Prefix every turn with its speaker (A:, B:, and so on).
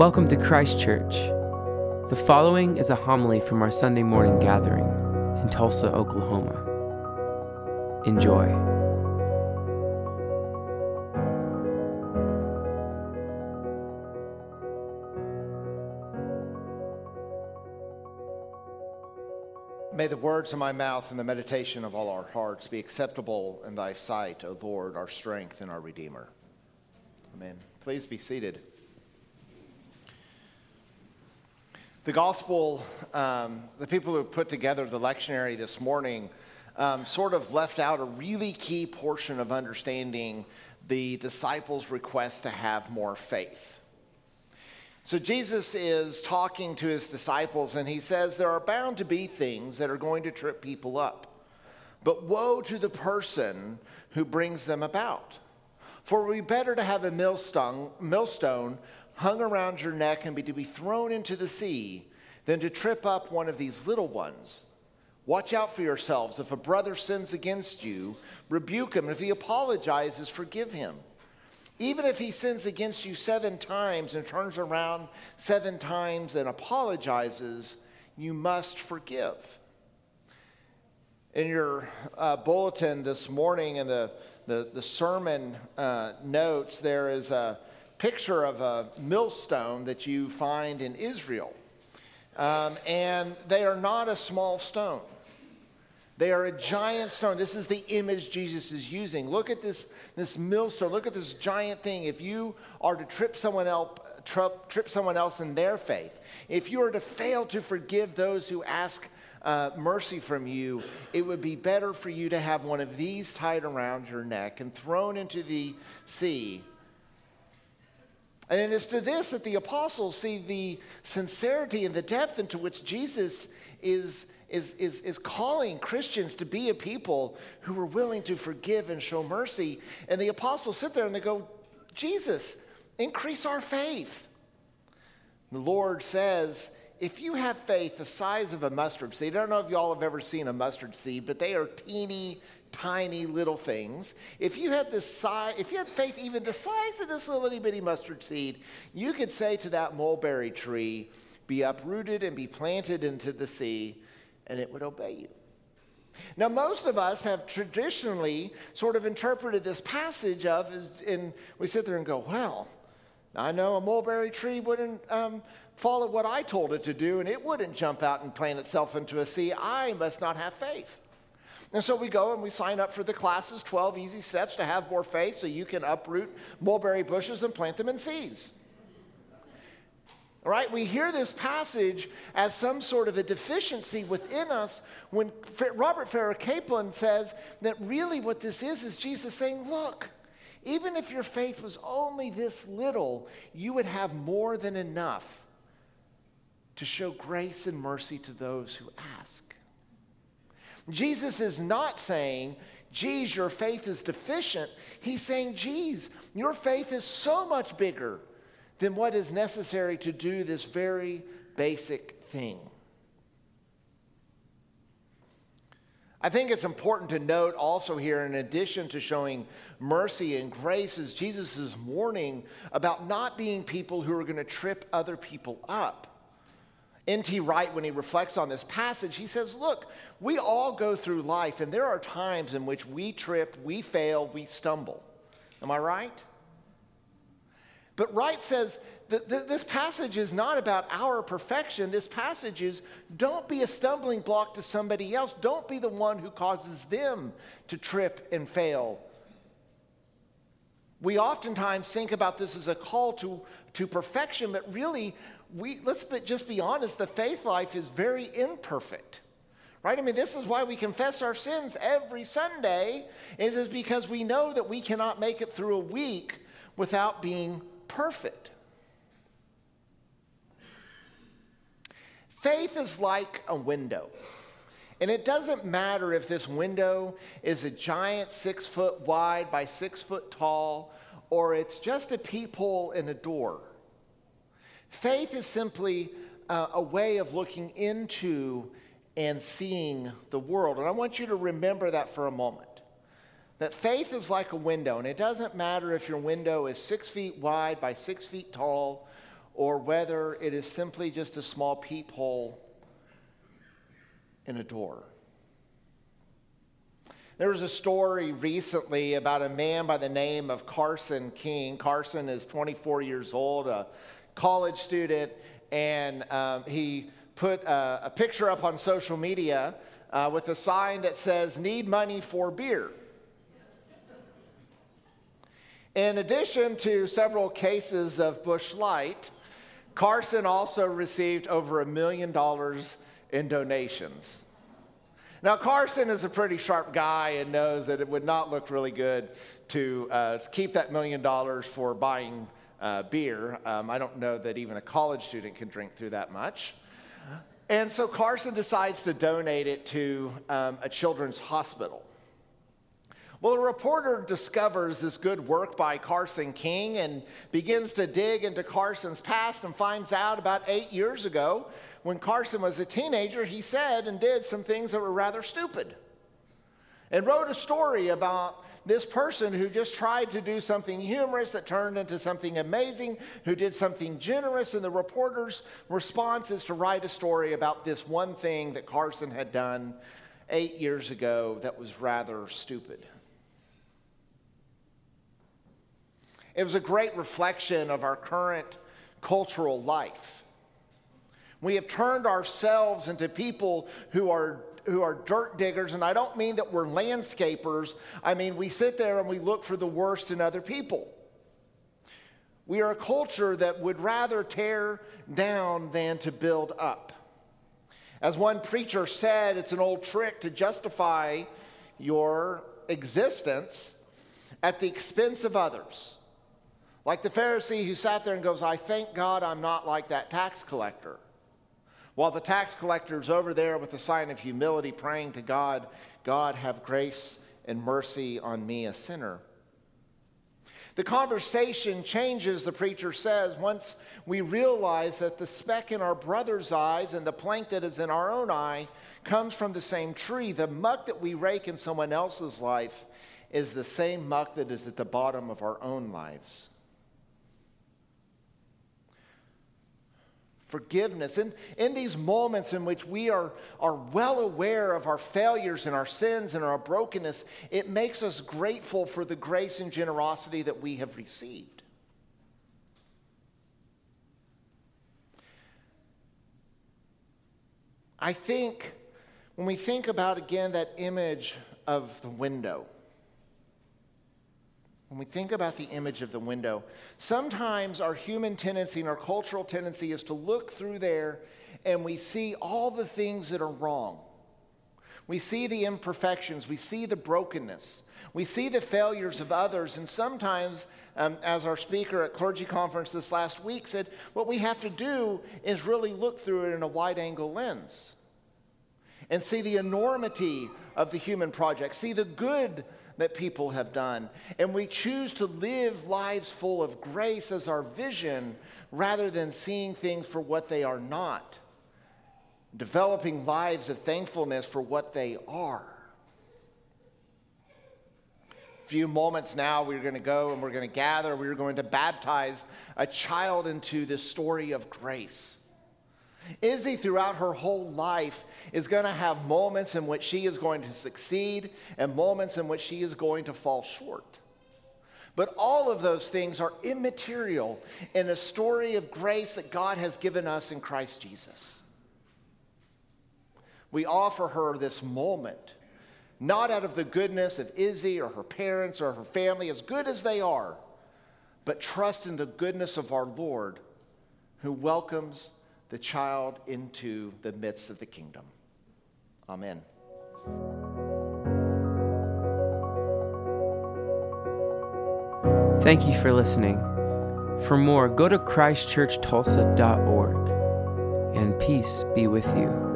A: Welcome to Christ Church. The following is a homily from our Sunday morning gathering in Tulsa, Oklahoma. Enjoy.
B: May the words of my mouth and the meditation of all our hearts be acceptable in thy sight, O Lord, our strength and our Redeemer. Amen. Please be seated. The gospel, um, the people who put together the lectionary this morning um, sort of left out a really key portion of understanding the disciples' request to have more faith. So Jesus is talking to his disciples, and he says, There are bound to be things that are going to trip people up. But woe to the person who brings them about. For it would be better to have a millstone, millstone hung around your neck and be to be thrown into the sea than to trip up one of these little ones. Watch out for yourselves. If a brother sins against you, rebuke him. If he apologizes, forgive him. Even if he sins against you seven times and turns around seven times and apologizes, you must forgive. In your uh, bulletin this morning in the, the, the sermon uh, notes, there is a picture of a millstone that you find in Israel. Um, and they are not a small stone. They are a giant stone. This is the image Jesus is using. Look at this, this millstone. Look at this giant thing. If you are to trip someone else, trip, trip someone else in their faith, if you are to fail to forgive those who ask uh, mercy from you, it would be better for you to have one of these tied around your neck and thrown into the sea. And it is to this that the apostles see the sincerity and the depth into which Jesus is is, is, is calling Christians to be a people who are willing to forgive and show mercy. And the apostles sit there and they go, Jesus, increase our faith. The Lord says, if you have faith the size of a mustard seed, I don't know if y'all have ever seen a mustard seed, but they are teeny, tiny little things. If you had this size, if you had faith even the size of this little itty bitty mustard seed, you could say to that mulberry tree, be uprooted and be planted into the sea, and it would obey you. Now, most of us have traditionally sort of interpreted this passage of, and we sit there and go, well, I know a mulberry tree wouldn't um, follow what I told it to do, and it wouldn't jump out and plant itself into a sea. I must not have faith. And so we go and we sign up for the classes 12 easy steps to have more faith so you can uproot mulberry bushes and plant them in seeds. All right, we hear this passage as some sort of a deficiency within us when Robert Farrar Capon says that really what this is is Jesus saying, Look, even if your faith was only this little, you would have more than enough to show grace and mercy to those who ask. Jesus is not saying, geez, your faith is deficient. He's saying, geez, your faith is so much bigger than what is necessary to do this very basic thing. I think it's important to note also here, in addition to showing mercy and grace, is Jesus' warning about not being people who are going to trip other people up. N.T. Wright, when he reflects on this passage, he says, Look, we all go through life, and there are times in which we trip, we fail, we stumble. Am I right? But Wright says that this passage is not about our perfection. This passage is don't be a stumbling block to somebody else. Don't be the one who causes them to trip and fail. We oftentimes think about this as a call to, to perfection, but really, we, let's be, just be honest, the faith life is very imperfect. Right? I mean, this is why we confess our sins every Sunday, is because we know that we cannot make it through a week without being perfect. Faith is like a window. And it doesn't matter if this window is a giant six foot wide by six foot tall, or it's just a peephole in a door. Faith is simply uh, a way of looking into and seeing the world. And I want you to remember that for a moment. That faith is like a window, and it doesn't matter if your window is six feet wide by six feet tall, or whether it is simply just a small peephole in a door. There was a story recently about a man by the name of Carson King. Carson is 24 years old, a college student, and um, he put a, a, picture up on social media uh, with a sign that says, Need money for beer. In addition to several cases of Busch Light, Carson also received over a million dollars in donations. Now, Carson is a pretty sharp guy and knows that it would not look really good to uh, keep that million dollars for buying uh, beer. Um, I don't know that even a college student can drink through that much. And so Carson decides to donate it to um, a children's hospital. Well, a reporter discovers this good work by Carson King and begins to dig into Carson's past and finds out about eight years ago, when Carson was a teenager, he said and did some things that were rather stupid. And wrote a story about this person who just tried to do something humorous that turned into something amazing, who did something generous. And the reporter's response is to write a story about this one thing that Carson had done eight years ago that was rather stupid. It was a great reflection of our current cultural life. We have turned ourselves into people who are who are dirt diggers, and I don't mean that we're landscapers. I mean, we sit there and we look for the worst in other people. We are a culture that would rather tear down than to build up. As one preacher said, it's an old trick to justify your existence at the expense of others. Like the Pharisee who sat there and goes, I thank God I'm not like that tax collector. While the tax collector is over there with a sign of humility, praying to God, God, have grace and mercy on me, a sinner. The conversation changes, the preacher says, once we realize that the speck in our brother's eyes and the plank that is in our own eye comes from the same tree. The muck that we rake in someone else's life is the same muck that is at the bottom of our own lives. Forgiveness. In, in these moments in which we are, are well aware of our failures and our sins and our brokenness, it makes us grateful for the grace and generosity that we have received. I think when we think about again that image of the window, when we think about the image of the window, sometimes our human tendency and our cultural tendency is to look through there and we see all the things that are wrong. We see the imperfections, we see the brokenness, we see the failures of others, and sometimes, um, as our speaker at clergy conference this last week said, what we have to do is really look through it in a wide angle lens and see the enormity of the human project, see the good that people have done. And we choose to live lives full of grace as our vision rather than seeing things for what they are not, developing lives of thankfulness for what they are. A few moments now, we're going to go and we're going to gather, we're going to baptize a child into this story of grace. Izzy, throughout her whole life, is going to have moments in which she is going to succeed and moments in which she is going to fall short. But all of those things are immaterial in a story of grace that God has given us in Christ Jesus. We offer her this moment, not out of the goodness of Izzy or her parents or her family, as good as they are, but trust in the goodness of our Lord who welcomes the child into the midst of the kingdom. Amen.
A: Thank you for listening. For more, go to christchurchtulsa.org and peace be with you.